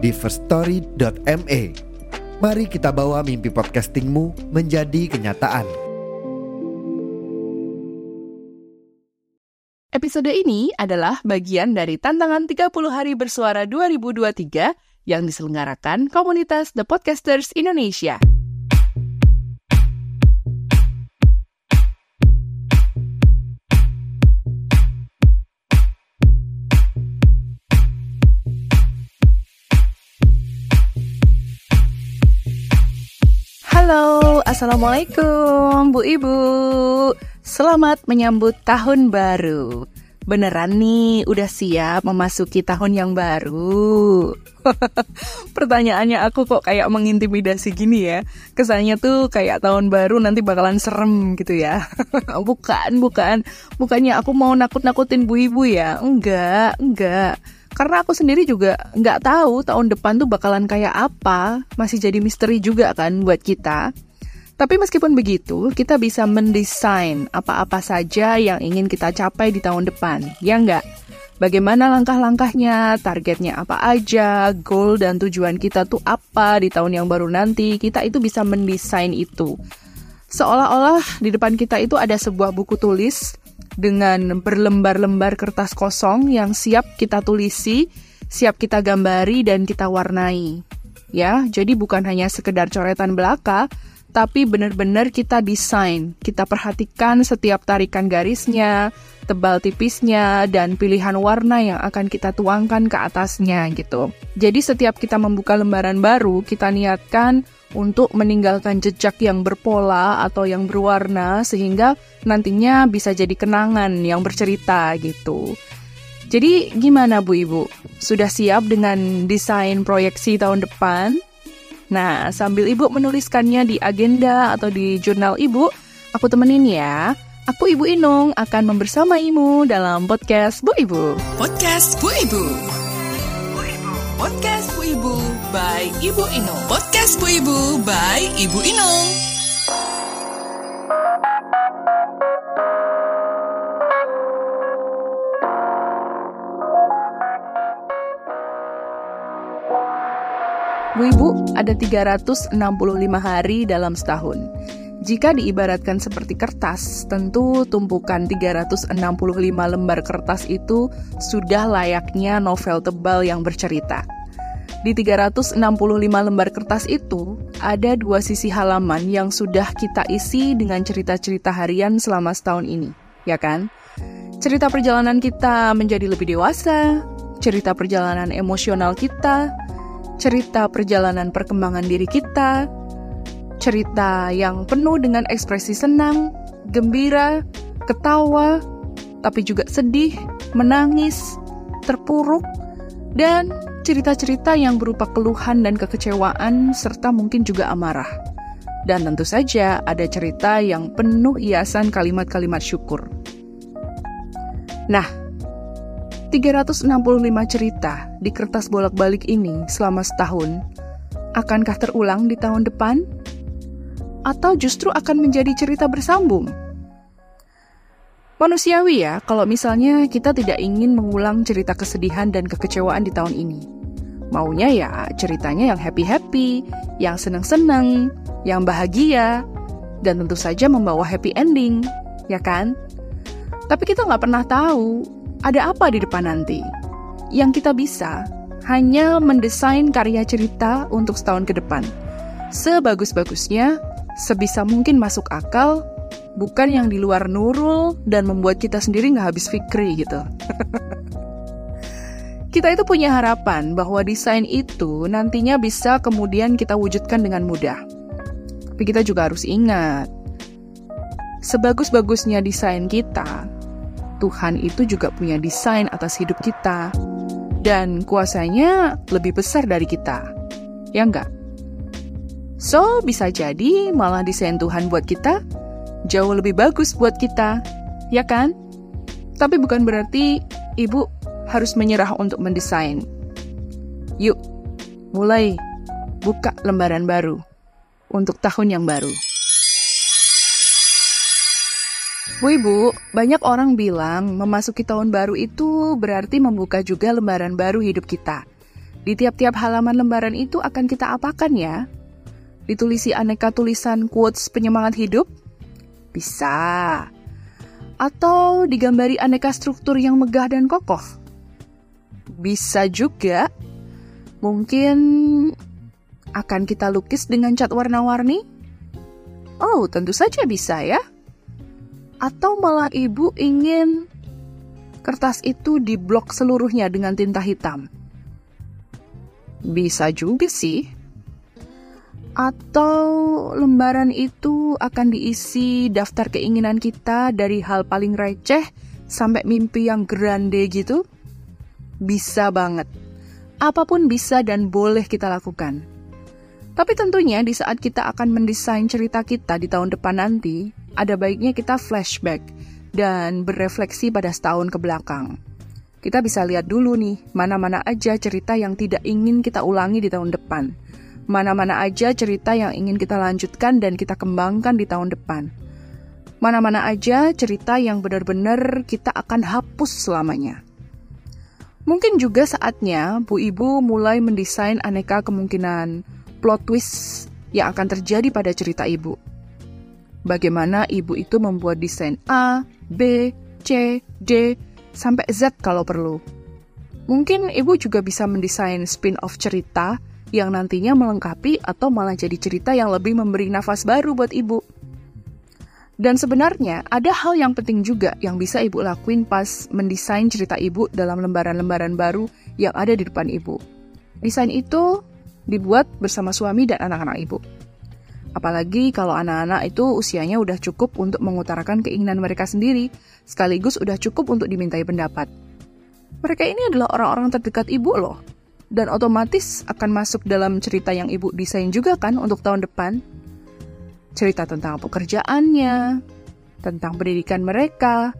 di firststory.me. Mari kita bawa mimpi podcastingmu menjadi kenyataan. Episode ini adalah bagian dari tantangan 30 hari bersuara 2023 yang diselenggarakan komunitas The Podcasters Indonesia. Halo, Assalamualaikum Bu Ibu. Selamat menyambut tahun baru. Beneran nih, udah siap memasuki tahun yang baru? Pertanyaannya aku kok kayak mengintimidasi gini ya. Kesannya tuh kayak tahun baru nanti bakalan serem gitu ya. Bukan, bukan. Bukannya aku mau nakut-nakutin Bu Ibu ya? Enggak, enggak karena aku sendiri juga nggak tahu tahun depan tuh bakalan kayak apa, masih jadi misteri juga kan buat kita. Tapi meskipun begitu, kita bisa mendesain apa-apa saja yang ingin kita capai di tahun depan, ya nggak? Bagaimana langkah-langkahnya, targetnya apa aja, goal dan tujuan kita tuh apa di tahun yang baru nanti, kita itu bisa mendesain itu. Seolah-olah di depan kita itu ada sebuah buku tulis dengan berlembar-lembar kertas kosong yang siap kita tulisi, siap kita gambari dan kita warnai. Ya, jadi bukan hanya sekedar coretan belaka, tapi benar-benar kita desain, kita perhatikan setiap tarikan garisnya, tebal tipisnya, dan pilihan warna yang akan kita tuangkan ke atasnya gitu. Jadi setiap kita membuka lembaran baru, kita niatkan untuk meninggalkan jejak yang berpola atau yang berwarna sehingga nantinya bisa jadi kenangan yang bercerita gitu. Jadi gimana Bu Ibu? Sudah siap dengan desain proyeksi tahun depan? Nah, sambil Ibu menuliskannya di agenda atau di jurnal Ibu, aku temenin ya. Aku Ibu Inung akan membersamaimu dalam podcast Bu Ibu. Podcast Bu Ibu. Podcast Bu Ibu by Ibu Inung. Podcast Bu Ibu by Ibu Inung. Bu Ibu, ada 365 hari dalam setahun. Jika diibaratkan seperti kertas, tentu tumpukan 365 lembar kertas itu sudah layaknya novel tebal yang bercerita. Di 365 lembar kertas itu, ada dua sisi halaman yang sudah kita isi dengan cerita-cerita harian selama setahun ini, ya kan? Cerita perjalanan kita menjadi lebih dewasa, cerita perjalanan emosional kita, cerita perjalanan perkembangan diri kita, cerita yang penuh dengan ekspresi senang, gembira, ketawa, tapi juga sedih, menangis, terpuruk, dan cerita-cerita yang berupa keluhan dan kekecewaan, serta mungkin juga amarah. Dan tentu saja ada cerita yang penuh hiasan kalimat-kalimat syukur. Nah, 365 cerita di kertas bolak-balik ini selama setahun, akankah terulang di tahun depan? atau justru akan menjadi cerita bersambung? Manusiawi ya, kalau misalnya kita tidak ingin mengulang cerita kesedihan dan kekecewaan di tahun ini. Maunya ya ceritanya yang happy-happy, yang seneng-seneng, yang bahagia, dan tentu saja membawa happy ending, ya kan? Tapi kita nggak pernah tahu ada apa di depan nanti. Yang kita bisa hanya mendesain karya cerita untuk setahun ke depan. Sebagus-bagusnya, sebisa mungkin masuk akal, bukan yang di luar nurul dan membuat kita sendiri nggak habis fikri gitu. kita itu punya harapan bahwa desain itu nantinya bisa kemudian kita wujudkan dengan mudah. Tapi kita juga harus ingat, sebagus-bagusnya desain kita, Tuhan itu juga punya desain atas hidup kita. dan kuasanya lebih besar dari kita. Ya enggak? So, bisa jadi malah desain Tuhan buat kita jauh lebih bagus buat kita, ya kan? Tapi bukan berarti ibu harus menyerah untuk mendesain. Yuk, mulai buka lembaran baru untuk tahun yang baru. Bu Ibu, banyak orang bilang memasuki tahun baru itu berarti membuka juga lembaran baru hidup kita. Di tiap-tiap halaman lembaran itu akan kita apakan ya? Ditulisi aneka tulisan quotes penyemangat hidup? Bisa. Atau digambari aneka struktur yang megah dan kokoh? Bisa juga. Mungkin akan kita lukis dengan cat warna-warni? Oh, tentu saja bisa ya. Atau malah ibu ingin kertas itu diblok seluruhnya dengan tinta hitam? Bisa juga sih. Atau lembaran itu akan diisi daftar keinginan kita dari hal paling receh sampai mimpi yang grande gitu? Bisa banget. Apa pun bisa dan boleh kita lakukan. Tapi tentunya di saat kita akan mendesain cerita kita di tahun depan nanti, ada baiknya kita flashback dan berefleksi pada setahun ke belakang. Kita bisa lihat dulu nih, mana-mana aja cerita yang tidak ingin kita ulangi di tahun depan. Mana-mana aja cerita yang ingin kita lanjutkan dan kita kembangkan di tahun depan. Mana-mana aja cerita yang benar-benar kita akan hapus selamanya. Mungkin juga saatnya Bu Ibu mulai mendesain aneka kemungkinan plot twist yang akan terjadi pada cerita ibu. Bagaimana ibu itu membuat desain A, B, C, D, sampai Z kalau perlu. Mungkin ibu juga bisa mendesain spin-off cerita yang nantinya melengkapi atau malah jadi cerita yang lebih memberi nafas baru buat ibu. Dan sebenarnya ada hal yang penting juga yang bisa ibu lakuin pas mendesain cerita ibu dalam lembaran-lembaran baru yang ada di depan ibu. Desain itu dibuat bersama suami dan anak-anak ibu. Apalagi kalau anak-anak itu usianya udah cukup untuk mengutarakan keinginan mereka sendiri, sekaligus udah cukup untuk dimintai pendapat. Mereka ini adalah orang-orang terdekat ibu loh, dan otomatis akan masuk dalam cerita yang ibu desain juga kan untuk tahun depan. Cerita tentang pekerjaannya, tentang pendidikan mereka,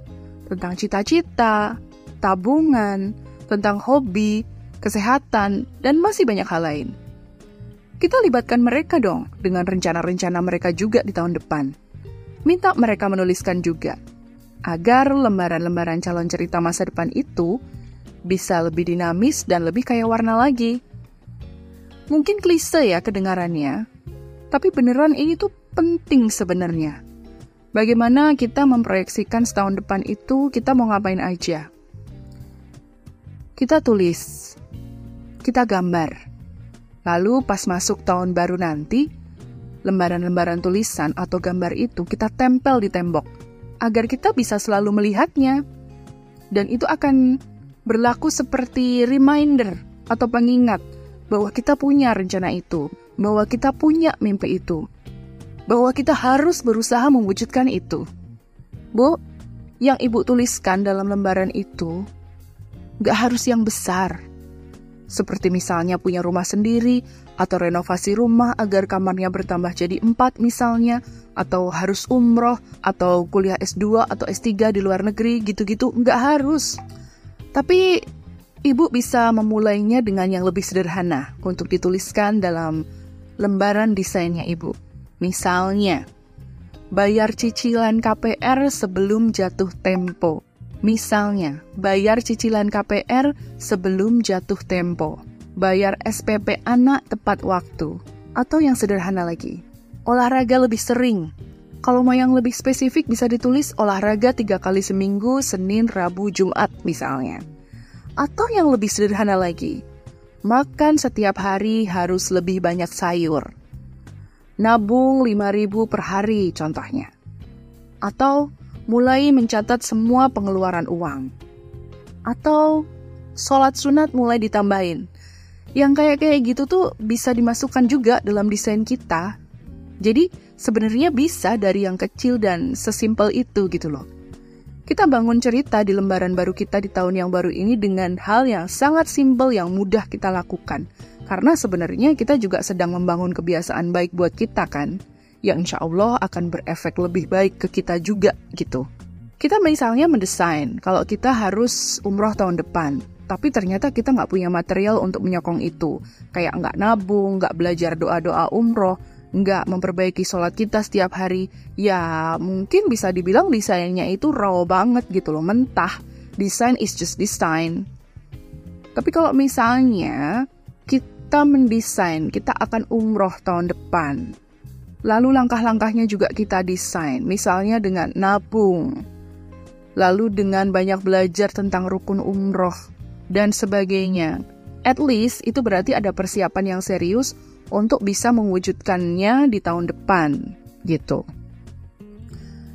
tentang cita-cita, tabungan, tentang hobi, kesehatan, dan masih banyak hal lain kita libatkan mereka dong dengan rencana-rencana mereka juga di tahun depan. Minta mereka menuliskan juga, agar lembaran-lembaran calon cerita masa depan itu bisa lebih dinamis dan lebih kaya warna lagi. Mungkin klise ya kedengarannya, tapi beneran ini tuh penting sebenarnya. Bagaimana kita memproyeksikan setahun depan itu kita mau ngapain aja. Kita tulis, kita gambar, Lalu pas masuk tahun baru nanti, lembaran-lembaran tulisan atau gambar itu kita tempel di tembok agar kita bisa selalu melihatnya. Dan itu akan berlaku seperti reminder atau pengingat bahwa kita punya rencana itu, bahwa kita punya mimpi itu, bahwa kita harus berusaha mewujudkan itu. Bu, yang ibu tuliskan dalam lembaran itu gak harus yang besar, seperti misalnya punya rumah sendiri, atau renovasi rumah agar kamarnya bertambah jadi empat misalnya, atau harus umroh, atau kuliah S2 atau S3 di luar negeri, gitu-gitu, nggak harus. Tapi ibu bisa memulainya dengan yang lebih sederhana untuk dituliskan dalam lembaran desainnya ibu. Misalnya, bayar cicilan KPR sebelum jatuh tempo Misalnya, bayar cicilan KPR sebelum jatuh tempo, bayar SPP anak tepat waktu, atau yang sederhana lagi, olahraga lebih sering. Kalau mau yang lebih spesifik bisa ditulis olahraga tiga kali seminggu, Senin, Rabu, Jumat misalnya. Atau yang lebih sederhana lagi, makan setiap hari harus lebih banyak sayur. Nabung 5000 per hari contohnya. Atau mulai mencatat semua pengeluaran uang. Atau sholat sunat mulai ditambahin. Yang kayak-kayak gitu tuh bisa dimasukkan juga dalam desain kita. Jadi sebenarnya bisa dari yang kecil dan sesimpel itu gitu loh. Kita bangun cerita di lembaran baru kita di tahun yang baru ini dengan hal yang sangat simpel yang mudah kita lakukan. Karena sebenarnya kita juga sedang membangun kebiasaan baik buat kita kan, yang insya Allah akan berefek lebih baik ke kita juga gitu. Kita misalnya mendesain kalau kita harus umroh tahun depan, tapi ternyata kita nggak punya material untuk menyokong itu. Kayak nggak nabung, nggak belajar doa-doa umroh, nggak memperbaiki sholat kita setiap hari, ya mungkin bisa dibilang desainnya itu raw banget gitu loh, mentah. Desain is just design. Tapi kalau misalnya kita mendesain, kita akan umroh tahun depan. Lalu langkah-langkahnya juga kita desain, misalnya dengan nabung. Lalu dengan banyak belajar tentang rukun umroh dan sebagainya. At least itu berarti ada persiapan yang serius untuk bisa mewujudkannya di tahun depan, gitu.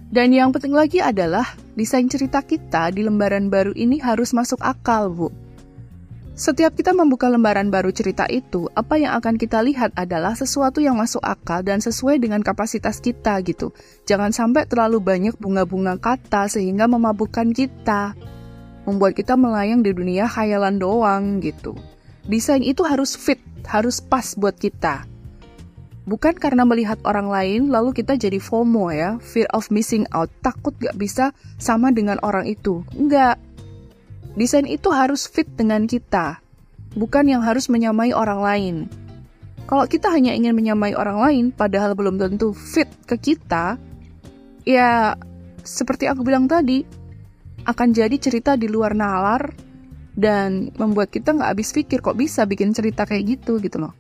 Dan yang penting lagi adalah desain cerita kita di lembaran baru ini harus masuk akal, Bu. Setiap kita membuka lembaran baru cerita itu, apa yang akan kita lihat adalah sesuatu yang masuk akal dan sesuai dengan kapasitas kita gitu. Jangan sampai terlalu banyak bunga-bunga kata sehingga memabukkan kita. Membuat kita melayang di dunia khayalan doang gitu. Desain itu harus fit harus pas buat kita. Bukan karena melihat orang lain lalu kita jadi FOMO ya, fear of missing out, takut gak bisa sama dengan orang itu. Enggak. Desain itu harus fit dengan kita, bukan yang harus menyamai orang lain. Kalau kita hanya ingin menyamai orang lain, padahal belum tentu fit ke kita, ya seperti aku bilang tadi, akan jadi cerita di luar nalar dan membuat kita nggak habis pikir kok bisa bikin cerita kayak gitu gitu loh.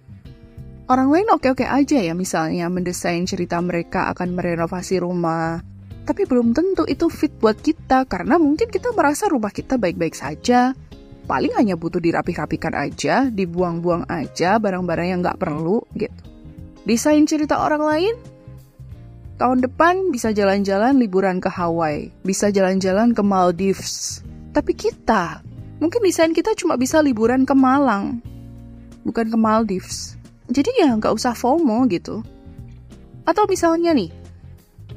Orang lain oke-oke aja ya misalnya mendesain cerita mereka akan merenovasi rumah, tapi belum tentu itu fit buat kita karena mungkin kita merasa rumah kita baik-baik saja. Paling hanya butuh dirapih-rapihkan aja, dibuang-buang aja barang-barang yang nggak perlu gitu. Desain cerita orang lain Tahun depan bisa jalan-jalan liburan ke Hawaii, bisa jalan-jalan ke Maldives. Tapi kita, Mungkin desain kita cuma bisa liburan ke Malang, bukan ke Maldives. Jadi ya nggak usah FOMO gitu. Atau misalnya nih,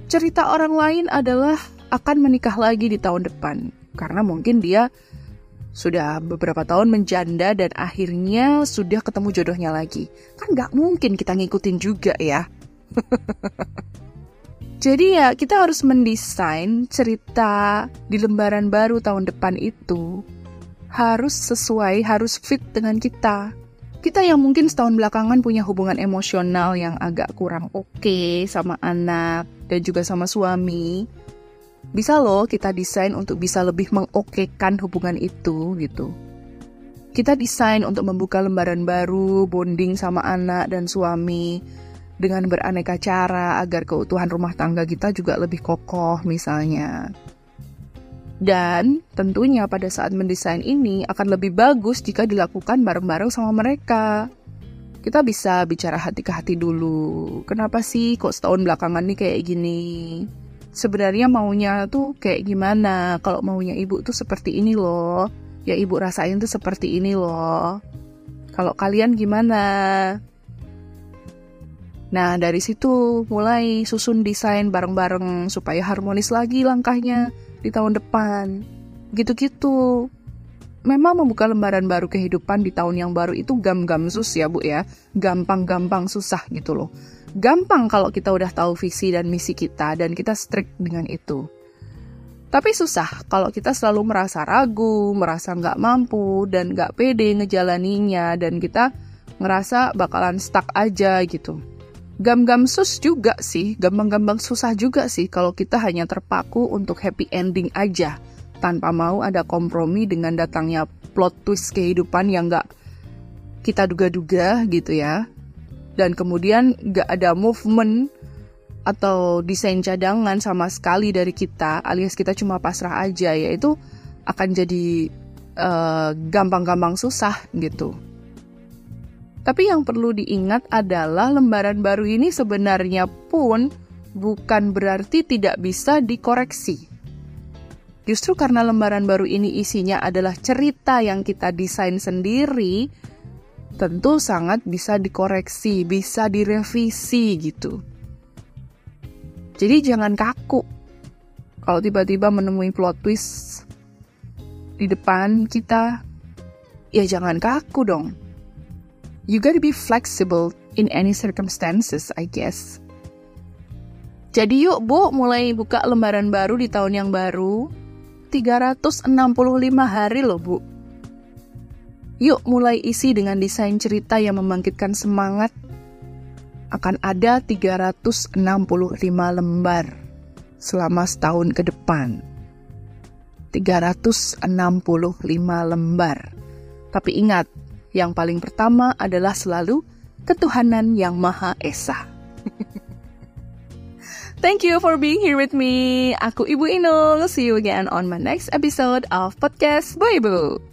cerita orang lain adalah akan menikah lagi di tahun depan. Karena mungkin dia sudah beberapa tahun menjanda dan akhirnya sudah ketemu jodohnya lagi. Kan nggak mungkin kita ngikutin juga ya. Jadi ya kita harus mendesain cerita di lembaran baru tahun depan itu harus sesuai, harus fit dengan kita. Kita yang mungkin setahun belakangan punya hubungan emosional yang agak kurang oke okay sama anak dan juga sama suami, bisa loh kita desain untuk bisa lebih mengokekan hubungan itu gitu. Kita desain untuk membuka lembaran baru, bonding sama anak dan suami, dengan beraneka cara agar keutuhan rumah tangga kita juga lebih kokoh misalnya. Dan tentunya pada saat mendesain ini akan lebih bagus jika dilakukan bareng-bareng sama mereka. Kita bisa bicara hati ke hati dulu. Kenapa sih kok setahun belakangan nih kayak gini? Sebenarnya maunya tuh kayak gimana? Kalau maunya ibu tuh seperti ini loh. Ya ibu rasain tuh seperti ini loh. Kalau kalian gimana? Nah, dari situ mulai susun desain bareng-bareng supaya harmonis lagi langkahnya di tahun depan. Gitu-gitu. Memang membuka lembaran baru kehidupan di tahun yang baru itu gam-gam sus ya bu ya. Gampang-gampang susah gitu loh. Gampang kalau kita udah tahu visi dan misi kita dan kita strict dengan itu. Tapi susah kalau kita selalu merasa ragu, merasa nggak mampu, dan nggak pede ngejalaninya, dan kita ngerasa bakalan stuck aja gitu. Gam-gam sus juga sih, gampang-gampang susah juga sih kalau kita hanya terpaku untuk happy ending aja, tanpa mau ada kompromi dengan datangnya plot twist kehidupan yang gak kita duga-duga gitu ya. Dan kemudian gak ada movement atau desain cadangan sama sekali dari kita, alias kita cuma pasrah aja, yaitu akan jadi eh, gampang-gampang uh, susah gitu. Tapi yang perlu diingat adalah lembaran baru ini sebenarnya pun bukan berarti tidak bisa dikoreksi. Justru karena lembaran baru ini isinya adalah cerita yang kita desain sendiri, tentu sangat bisa dikoreksi, bisa direvisi gitu. Jadi jangan kaku. Kalau tiba-tiba menemui plot twist di depan kita, ya jangan kaku dong. You gotta be flexible in any circumstances, I guess. Jadi yuk Bu, mulai buka lembaran baru di tahun yang baru. 365 hari loh Bu. Yuk mulai isi dengan desain cerita yang membangkitkan semangat. Akan ada 365 lembar selama setahun ke depan. 365 lembar. Tapi ingat, yang paling pertama adalah selalu ketuhanan yang Maha Esa. Thank you for being here with me. Aku Ibu Inul. See you again on my next episode of Podcast Bu Ibu.